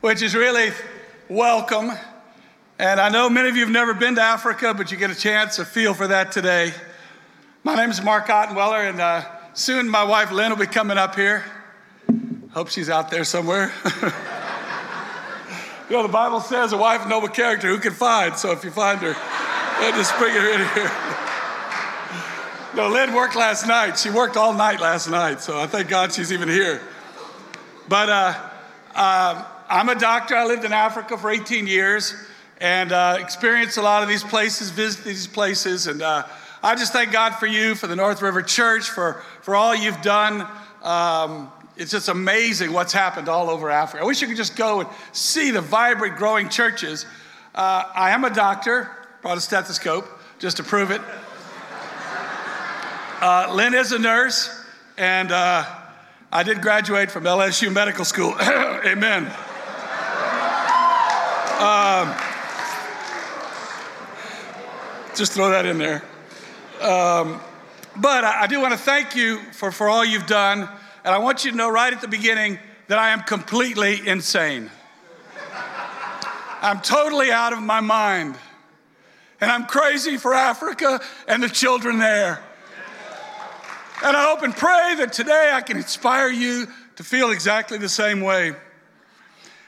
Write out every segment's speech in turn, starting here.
Which is really welcome. And I know many of you have never been to Africa, but you get a chance to feel for that today. My name is Mark Ottenweller, and uh, soon my wife Lynn will be coming up here. Hope she's out there somewhere. you know, the Bible says a wife of noble character who can find. So if you find her, just bring her in here. No, Lynn worked last night. She worked all night last night, so I thank God she's even here. But uh, uh, I'm a doctor. I lived in Africa for 18 years and uh, experienced a lot of these places, visited these places. And uh, I just thank God for you, for the North River Church, for, for all you've done. Um, it's just amazing what's happened all over Africa. I wish you could just go and see the vibrant, growing churches. Uh, I am a doctor, brought a stethoscope just to prove it. Uh, Lynn is a nurse, and uh, I did graduate from LSU Medical School. Amen. Um, just throw that in there. Um, but I, I do want to thank you for, for all you've done. And I want you to know right at the beginning that I am completely insane. I'm totally out of my mind. And I'm crazy for Africa and the children there. And I hope and pray that today I can inspire you to feel exactly the same way.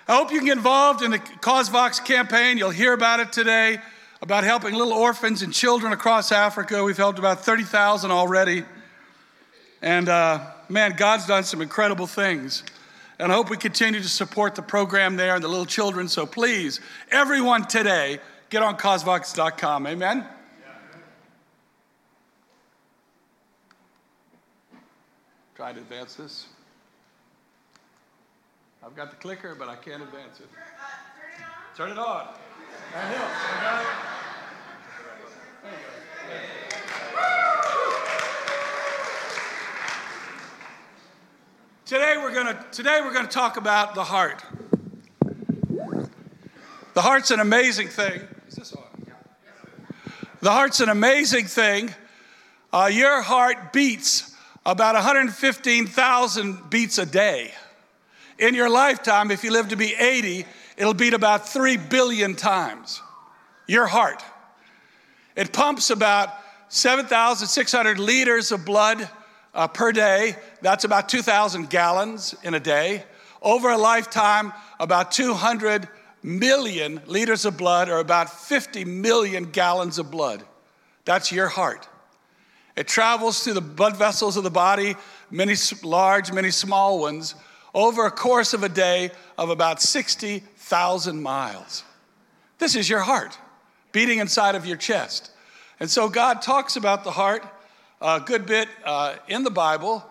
I hope you can get involved in the CauseVox campaign. You'll hear about it today about helping little orphans and children across Africa. We've helped about 30,000 already. And uh, man, God's done some incredible things. And I hope we continue to support the program there and the little children. So please, everyone today, get on causevox.com. Amen. Try to advance this. I've got the clicker, but I can't advance it. Turn it on. That helps. Today we're going to today we're going to talk about the heart. The heart's an amazing thing. Is this on? The heart's an amazing thing. Uh, your heart beats about 115,000 beats a day. In your lifetime, if you live to be 80, it'll beat about 3 billion times. Your heart. It pumps about 7,600 liters of blood uh, per day. That's about 2,000 gallons in a day. Over a lifetime, about 200 million liters of blood, or about 50 million gallons of blood. That's your heart. It travels through the blood vessels of the body, many large, many small ones, over a course of a day of about 60,000 miles. This is your heart beating inside of your chest. And so God talks about the heart a good bit uh, in the Bible.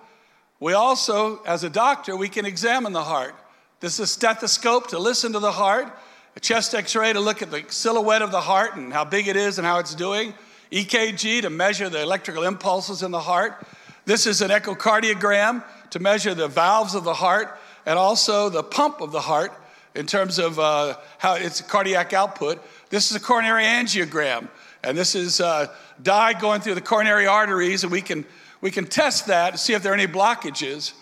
We also, as a doctor, we can examine the heart. This is a stethoscope to listen to the heart, a chest x ray to look at the silhouette of the heart and how big it is and how it's doing. EKG to measure the electrical impulses in the heart. This is an echocardiogram to measure the valves of the heart and also the pump of the heart in terms of uh, how its cardiac output. This is a coronary angiogram, and this is uh, dye going through the coronary arteries, and we can, we can test that to see if there are any blockages.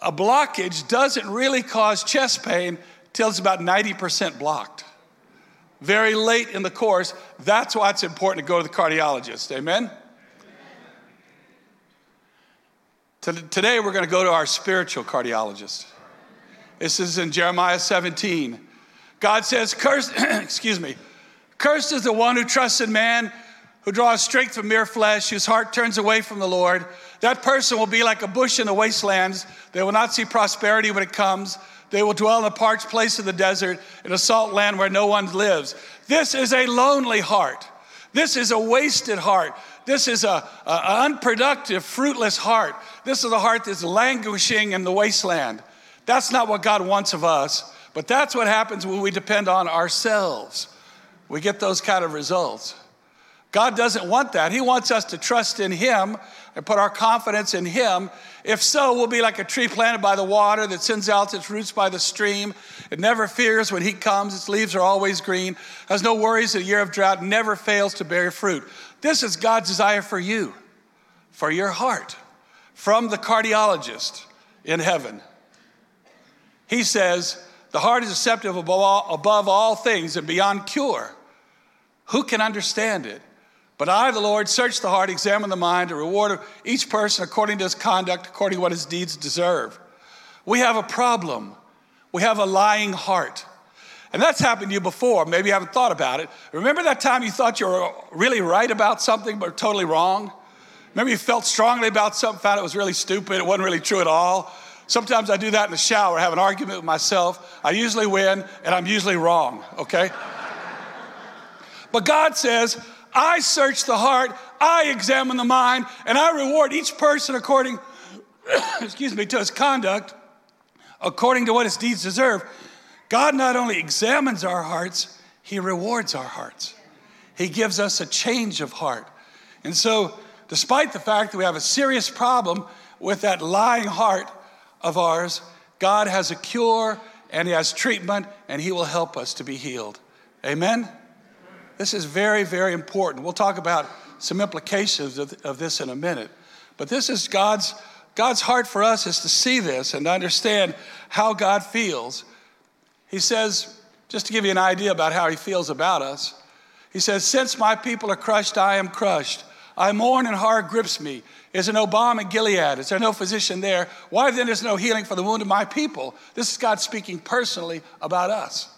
A blockage doesn't really cause chest pain till it's about 90% blocked very late in the course. That's why it's important to go to the cardiologist. Amen? Today, we're going to go to our spiritual cardiologist. This is in Jeremiah 17. God says, Cursed, excuse me, cursed is the one who trusts in man, who draws strength from mere flesh, whose heart turns away from the Lord. That person will be like a bush in the wastelands. They will not see prosperity when it comes. They will dwell in a parched place of the desert, in a salt land where no one lives. This is a lonely heart. This is a wasted heart. This is a, a, unproductive, fruitless heart. This is a heart that's languishing in the wasteland. That's not what God wants of us, but that's what happens when we depend on ourselves. We get those kind of results. God doesn't want that. He wants us to trust in Him and put our confidence in Him. If so, we'll be like a tree planted by the water that sends out its roots by the stream. It never fears when heat comes, its leaves are always green, has no worries in a year of drought, never fails to bear fruit. This is God's desire for you, for your heart, from the cardiologist. in heaven. He says, The heart is deceptive above all, above all things and beyond cure. Who can understand it? But I, the Lord, search the heart, examine the mind, and reward each person according to his conduct, according to what his deeds deserve. We have a problem. We have a lying heart. And that's happened to you before. Maybe you haven't thought about it. Remember that time you thought you were really right about something, but totally wrong? Remember you felt strongly about something, found it was really stupid, it wasn't really true at all? Sometimes I do that in the shower, have an argument with myself. I usually win, and I'm usually wrong, okay? but God says, I search the heart, I examine the mind, and I reward each person according, excuse me, to his conduct, according to what his deeds deserve. God not only examines our hearts, he rewards our hearts. He gives us a change of heart. And so, despite the fact that we have a serious problem with that lying heart of ours, God has a cure and He has treatment and He will help us to be healed. Amen? This is very, very important. We'll talk about some implications of, of this in a minute. But this is God's, God's heart for us is to see this and to understand how God feels. He says, just to give you an idea about how He feels about us, He says, Since my people are crushed, I am crushed. I mourn and horror grips me. Is there no balm in Gilead? Is there no physician there? Why then is no healing for the wound of my people? This is God speaking personally about us.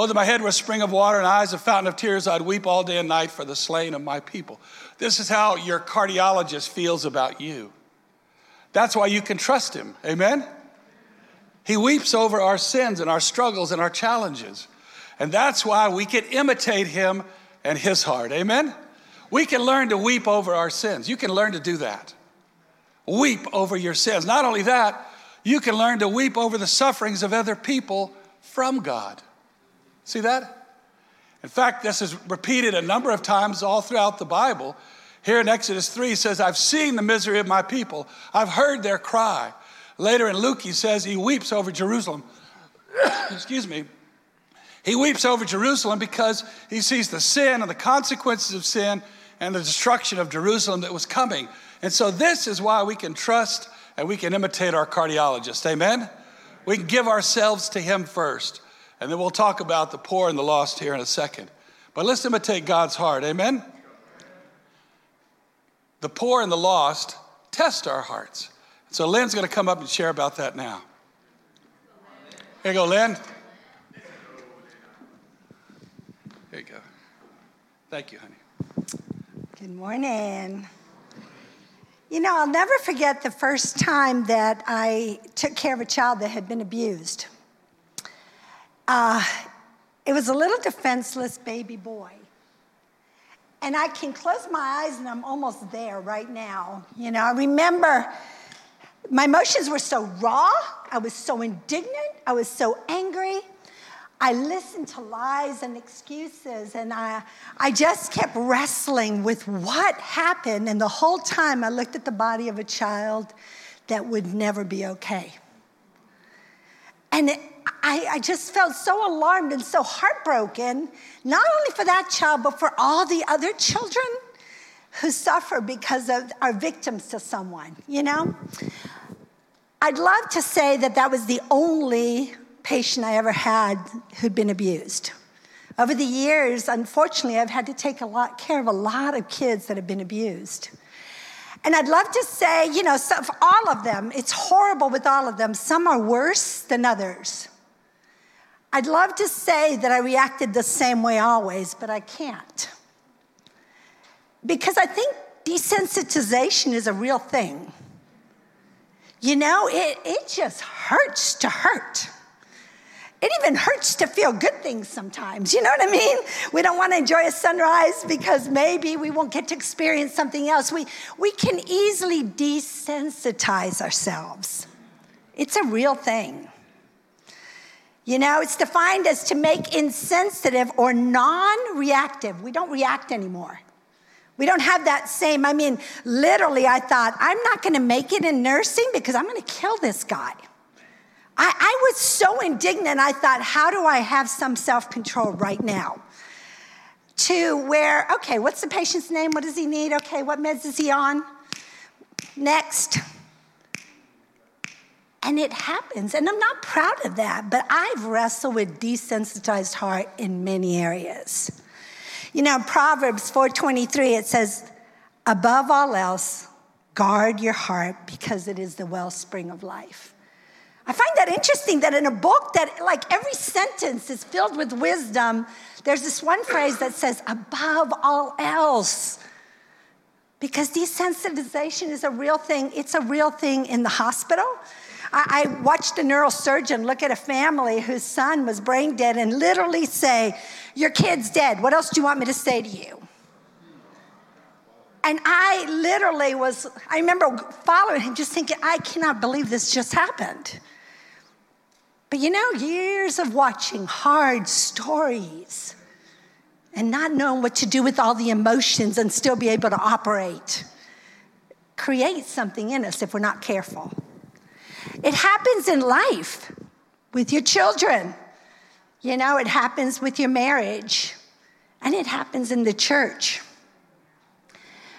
Oh, that my head were a spring of water and eyes a fountain of tears, I'd weep all day and night for the slain of my people. This is how your cardiologist feels about you. That's why you can trust him. Amen? He weeps over our sins and our struggles and our challenges. And that's why we can imitate him and his heart. Amen? We can learn to weep over our sins. You can learn to do that. Weep over your sins. Not only that, you can learn to weep over the sufferings of other people from God. See that? In fact, this is repeated a number of times all throughout the Bible. Here in Exodus 3, he says, I've seen the misery of my people, I've heard their cry. Later in Luke, he says he weeps over Jerusalem. Excuse me. He weeps over Jerusalem because he sees the sin and the consequences of sin and the destruction of Jerusalem that was coming. And so, this is why we can trust and we can imitate our cardiologist. Amen? We can give ourselves to him first. And then we'll talk about the poor and the lost here in a second. But let's imitate God's heart. Amen? The poor and the lost test our hearts. So Lynn's going to come up and share about that now. Here you go, Lynn. Here you go. Thank you, honey. Good morning. You know, I'll never forget the first time that I took care of a child that had been abused. Uh, it was a little defenseless baby boy. And I can close my eyes and I'm almost there right now. You know, I remember my emotions were so raw, I was so indignant, I was so angry. I listened to lies and excuses, and I, I just kept wrestling with what happened. And the whole time I looked at the body of a child that would never be okay. And it, I, I just felt so alarmed and so heartbroken, not only for that child, but for all the other children who suffer because of are victims to someone, you know? I'd love to say that that was the only patient I ever had who'd been abused. Over the years, unfortunately, I've had to take a lot care of a lot of kids that have been abused. And I'd love to say, you know, so all of them, it's horrible with all of them. Some are worse than others. I'd love to say that I reacted the same way always, but I can't. Because I think desensitization is a real thing. You know, it, it just hurts to hurt. It even hurts to feel good things sometimes. You know what I mean? We don't want to enjoy a sunrise because maybe we won't get to experience something else. We, we can easily desensitize ourselves. It's a real thing. You know, it's defined as to make insensitive or non reactive. We don't react anymore. We don't have that same, I mean, literally, I thought, I'm not gonna make it in nursing because I'm gonna kill this guy. I, I was so indignant, I thought, how do I have some self control right now? To where, okay, what's the patient's name? What does he need? Okay, what meds is he on? Next. And it happens. And I'm not proud of that, but I've wrestled with desensitized heart in many areas. You know, Proverbs 4:23 it says, "Above all else, guard your heart because it is the wellspring of life." I find that interesting that in a book that like every sentence is filled with wisdom, there's this one phrase that says, above all else. Because desensitization is a real thing. It's a real thing in the hospital. I, I watched a neurosurgeon look at a family whose son was brain dead and literally say, Your kid's dead. What else do you want me to say to you? And I literally was, I remember following him, just thinking, I cannot believe this just happened. But you know, years of watching hard stories and not knowing what to do with all the emotions and still be able to operate creates something in us if we're not careful. It happens in life with your children. You know, it happens with your marriage, and it happens in the church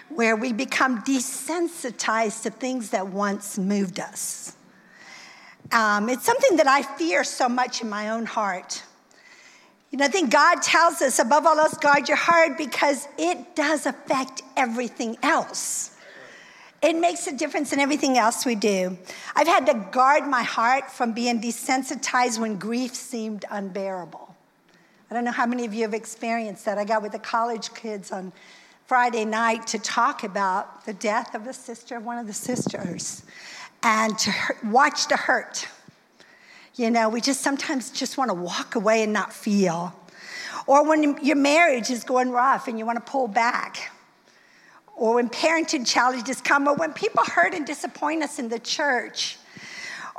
where we become desensitized to things that once moved us. Um, it's something that I fear so much in my own heart. You know, I think God tells us, above all else, guard your heart because it does affect everything else. It makes a difference in everything else we do. I've had to guard my heart from being desensitized when grief seemed unbearable. I don't know how many of you have experienced that. I got with the college kids on Friday night to talk about the death of a sister of one of the sisters and to watch the hurt. You know, we just sometimes just want to walk away and not feel. Or when your marriage is going rough and you want to pull back. Or when parenting challenges come, or when people hurt and disappoint us in the church.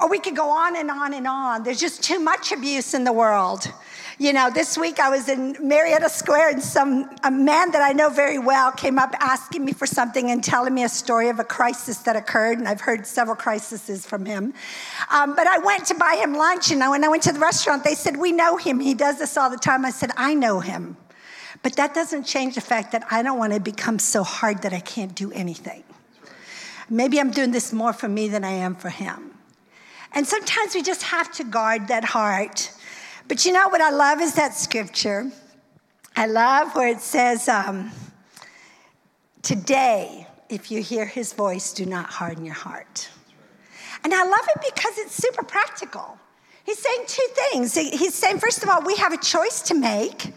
Or we could go on and on and on. There's just too much abuse in the world. You know, this week I was in Marietta Square and some a man that I know very well came up asking me for something and telling me a story of a crisis that occurred, and I've heard several crises from him. Um, but I went to buy him lunch, and when I went to the restaurant, they said, "We know him. He does this all the time." I said, "I know him." But that doesn't change the fact that I don't want to become so hard that I can't do anything. Maybe I'm doing this more for me than I am for him. And sometimes we just have to guard that heart but you know what I love is that scripture. I love where it says, um, Today, if you hear his voice, do not harden your heart. And I love it because it's super practical. He's saying two things. He's saying, first of all, we have a choice to make.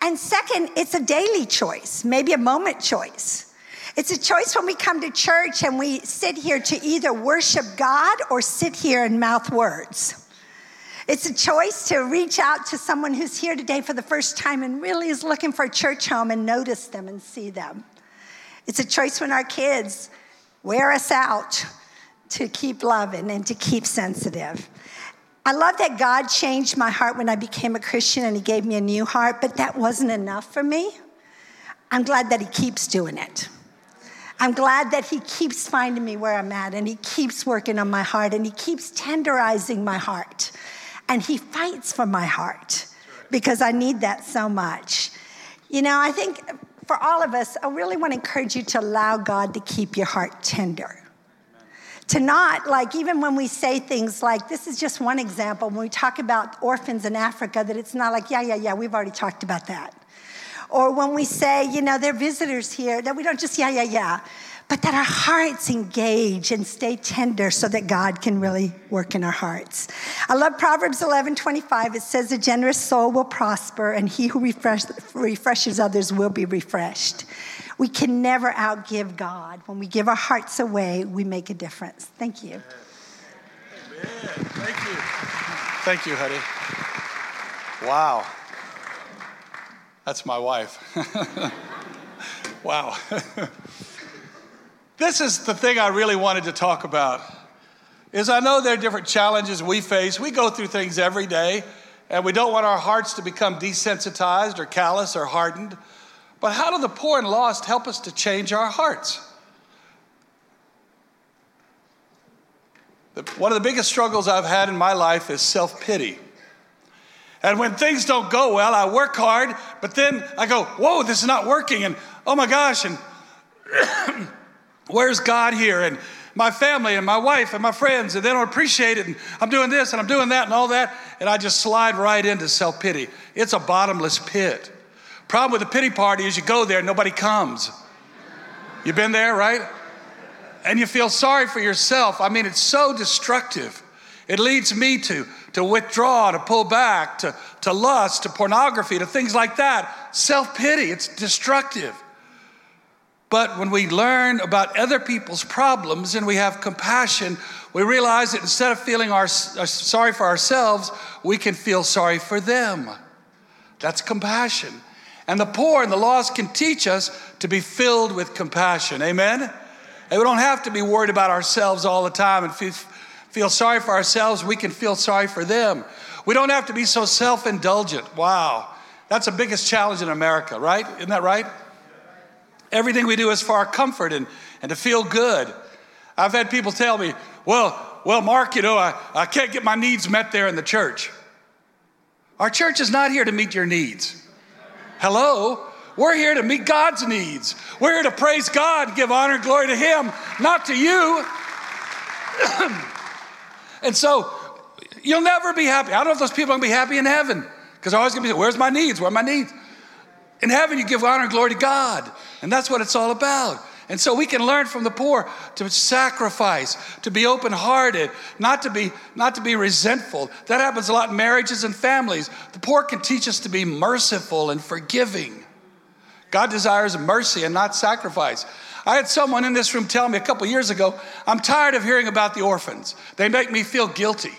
And second, it's a daily choice, maybe a moment choice. It's a choice when we come to church and we sit here to either worship God or sit here and mouth words. It's a choice to reach out to someone who's here today for the first time and really is looking for a church home and notice them and see them. It's a choice when our kids wear us out to keep loving and to keep sensitive. I love that God changed my heart when I became a Christian and He gave me a new heart, but that wasn't enough for me. I'm glad that He keeps doing it. I'm glad that He keeps finding me where I'm at and He keeps working on my heart and He keeps tenderizing my heart and He fights for my heart because I need that so much. You know, I think for all of us, I really want to encourage you to allow God to keep your heart tender. To not, like, even when we say things like, this is just one example, when we talk about orphans in Africa, that it's not like, yeah, yeah, yeah, we've already talked about that. Or when we say, you know, they're visitors here, that we don't just, yeah, yeah, yeah but that our hearts engage and stay tender so that God can really work in our hearts. I love Proverbs 11 25. It says, A generous soul will prosper, and he who refresh, refreshes others will be refreshed. We can never outgive God. When we give our hearts away, we make a difference. Thank you. Amen. Thank you. Thank you, honey. Wow. That's my wife. wow. This is the thing I really wanted to talk about. Is I know there are different challenges we face. We go through things every day, and we don't want our hearts to become desensitized or callous or hardened. But how do the poor and lost help us to change our hearts? One of the biggest struggles I've had in my life is self pity. And when things don't go well, I work hard, but then I go, whoa, this is not working. And oh my gosh, and where's God here? And my family and my wife and my friends, and they don't appreciate it. And I'm doing this and I'm doing that and all that. And I just slide right into self pity. It's a bottomless pit. Problem with the pity party is you go there, nobody comes. You've been there, right? And you feel sorry for yourself. I mean, it's so destructive. It leads me to, to withdraw, to pull back, to, to lust, to pornography, to things like that. Self pity, it's destructive. But when we learn about other people's problems and we have compassion, we realize that instead of feeling our, sorry for ourselves, we can feel sorry for them. That's compassion. And the poor and the lost can teach us to be filled with compassion. Amen? And we don't have to be worried about ourselves all the time and feel, sorry for ourselves. We can feel sorry for them. We don't have to be so self indulgent. Wow. That's the biggest challenge in America, right? Isn't that right? Everything we do is for our comfort and, and to feel good. I've had people tell me, well, well, Mark, you know, I, I can't get my needs met there in the church. Our church is not here to meet your needs. Hello? We're here to meet God's needs. We're here to praise God, give honor and glory to Him, not to you. and so you'll never be happy. I don't know if those people are gonna be happy in heaven because they're always gonna be, where's my needs? Where are my needs? In heaven, you give honor and glory to God. And that's what it's all about. And so we can learn from the poor to sacrifice, to be open hearted, not to be, not to be resentful. That happens a lot in marriages and families. The poor can teach us to be merciful and forgiving. God desires mercy and not sacrifice. I had someone in this room tell me a couple years ago, I'm tired of hearing about the orphans. They make me feel guilty.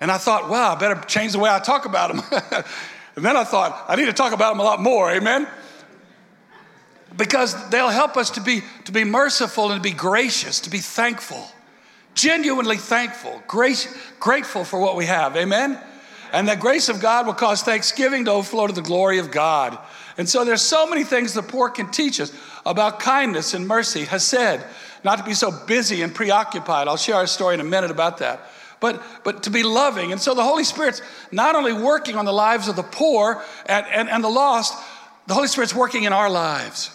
And I thought, wow, I better change the way I talk about them. And then I thought, I need to talk about them a lot more, amen? Because they'll help us to be, to be merciful and to be gracious, to be thankful, genuinely thankful, grace, grateful for what we have, amen? And the grace of God will cause thanksgiving to overflow to the glory of God. And so there's so many things the poor can teach us about kindness and mercy. Hesed, not to be so busy and preoccupied. I'll share a story in a minute about that but, but to be loving. And so the Holy Spirit's not only working on the lives of the poor and, and, and the lost, the Holy Spirit's working in our lives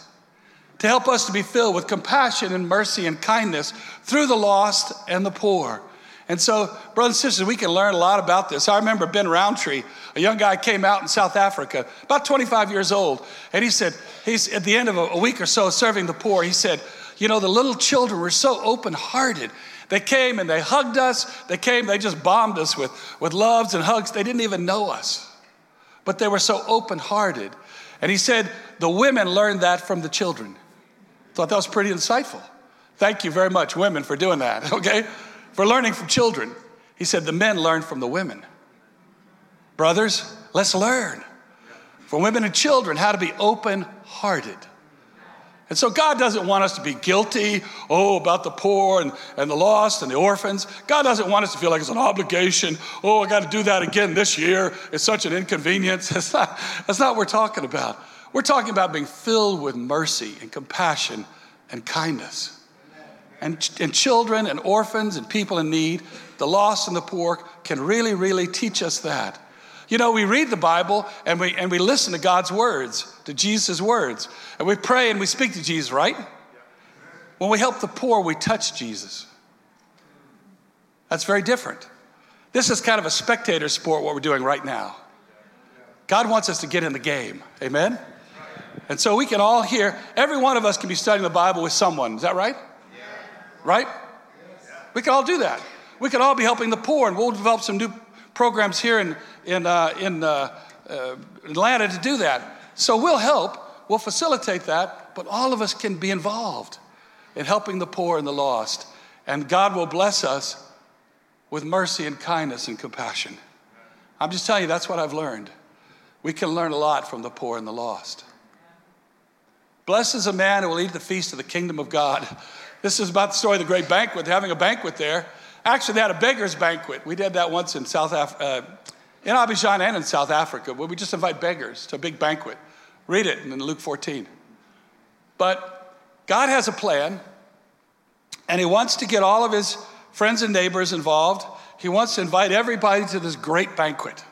to help us to be filled with compassion and mercy and kindness through the lost and the poor. And so, brothers and sisters, we can learn a lot about this. I remember Ben Roundtree, a young guy came out in South Africa, about 25 years old, and he said, he's at the end of a week or so serving the poor, he said, You know, the little children were so open hearted they came and they hugged us. They came, they just bombed us with, with loves and hugs. They didn't even know us, but they were so open hearted. And he said, the women learned that from the children. Thought that was pretty insightful. Thank you very much, women, for doing that, okay? For learning from children. He said, the men learn from the women. Brothers, let's learn from women and children how to be open hearted. And so God doesn't want us to be guilty, oh, about the poor and, and the lost and the orphans. God doesn't want us to feel like it's an obligation. Oh, I got to do that again this year. It's such an inconvenience. That's not, that's not what we're talking about. We're talking about being filled with mercy and compassion and kindness. And, and children and orphans and people in need, the lost and the poor, can really, really teach us that. You know, we read the Bible and we, and we listen to God's words, to Jesus' words, and we pray and we speak to Jesus, right? When we help the poor, we touch Jesus. That's very different. This is kind of a spectator sport, what we're doing right now. God wants us to get in the game. Amen? And so we can all hear, every one of us can be studying the Bible with someone. Is that right? Yeah. Right? We can all do that. We can all be helping the poor, and we'll develop some new programs here in, in, uh, in uh, uh, Atlanta to do that. So we'll help, we'll facilitate that, but all of us can be involved in helping the poor and the lost. And God will bless us with mercy and kindness and compassion. I'm just telling you, that's what I've learned. We can learn a lot from the poor and the lost. Blessed is a man who will eat the feast of the kingdom of God. This is about the story of the great banquet, They're having a banquet there. Actually, they had a beggar's banquet. We did that once in South Af- uh, in Abidjan and in South Africa, where we just invite beggars to a big banquet. Read it in Luke 14. But God has a plan, and He wants to get all of His friends and neighbors involved. He wants to invite everybody to this great banquet.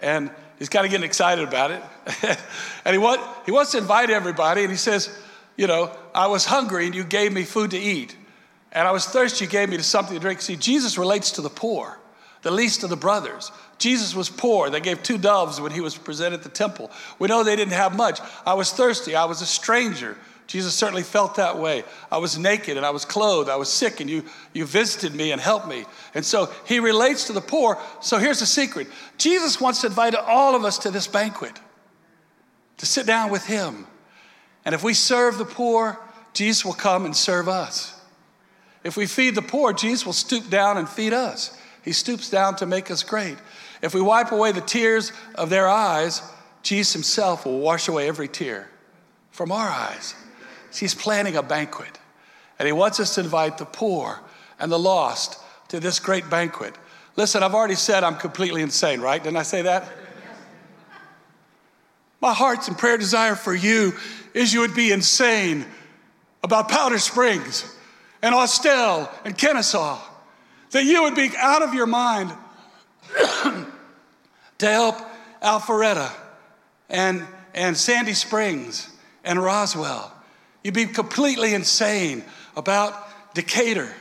And he's kind of getting excited about it. and he, want, he wants to invite everybody, and he says, you know, I was hungry and you gave me food to eat. And I was thirsty, you gave me something to drink. See, Jesus relates to the poor, the least of the brothers. Jesus was poor. They gave two doves when he was presented at the temple. We know they didn't have much. I was thirsty. I was a stranger. Jesus certainly felt that way. I was naked and I was clothed. I was sick and you, you visited me and helped me. And so he relates to the poor. So here's the secret Jesus wants to invite all of us to this banquet, to sit down with him. And if we serve the poor, Jesus will come and serve us. If we feed the poor, Jesus will stoop down and feed us. He stoops down to make us great. If we wipe away the tears of their eyes, Jesus himself will wash away every tear from our eyes. He's planning a banquet. And he wants us to invite the poor and the lost to this great banquet. Listen, I've already said I'm completely insane, right? Didn't I say that? My heart's and prayer desire for you is you would be insane about Powder Springs and Austell and Kennesaw. That you would be out of your mind to help Alpharetta and, and Sandy Springs and Roswell. You'd be completely insane about Decatur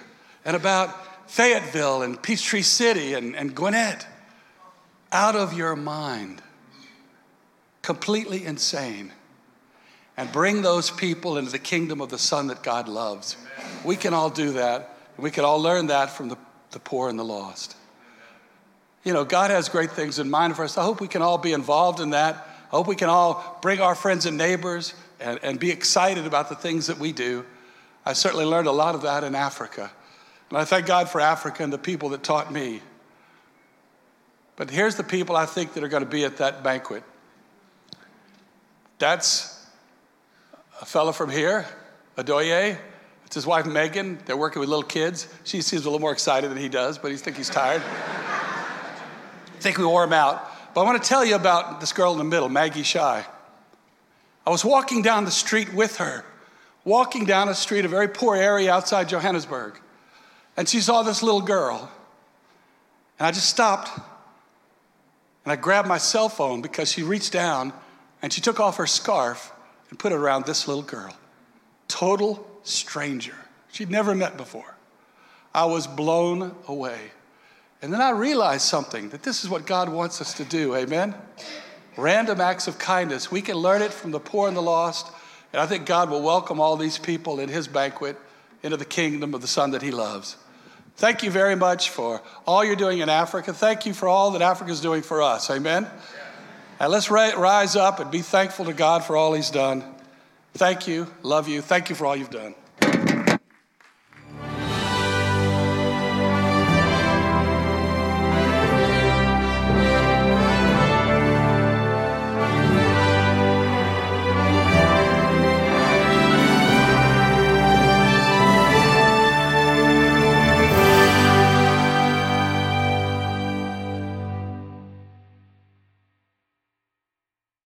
and about Fayetteville and Peachtree City and, and Gwinnett. Out of your mind. Completely insane. And bring those people into the kingdom of the Son that God loves. We can all do that. We can all learn that from the, the poor and the lost. You know, God has great things in mind for us. I hope we can all be involved in that. I hope we can all bring our friends and neighbors and, and be excited about the things that we do. I certainly learned a lot of that in Africa. And I thank God for Africa and the people that taught me. But here's the people I think that are going to be at that banquet. That's a fellow from here, Adoye. It's his wife Megan. They're working with little kids. She seems a little more excited than he does, but he thinks he's tired. I think we wore him out. But I want to tell you about this girl in the middle, Maggie Shy. I was walking down the street with her, walking down a street, a very poor area outside Johannesburg. And she saw this little girl. And I just stopped and I grabbed my cell phone because she reached down and she took off her scarf and put it around this little girl. Total stranger. She'd never met before. I was blown away. And then I realized something that this is what God wants us to do. Amen? Random acts of kindness. We can learn it from the poor and the lost. And I think God will welcome all these people in his banquet into the kingdom of the Son that he loves. Thank you very much for all you're doing in Africa. Thank you for all that Africa is doing for us. Amen? And let's rise up and be thankful to God for all he's done. Thank you. Love you. Thank you for all you've done.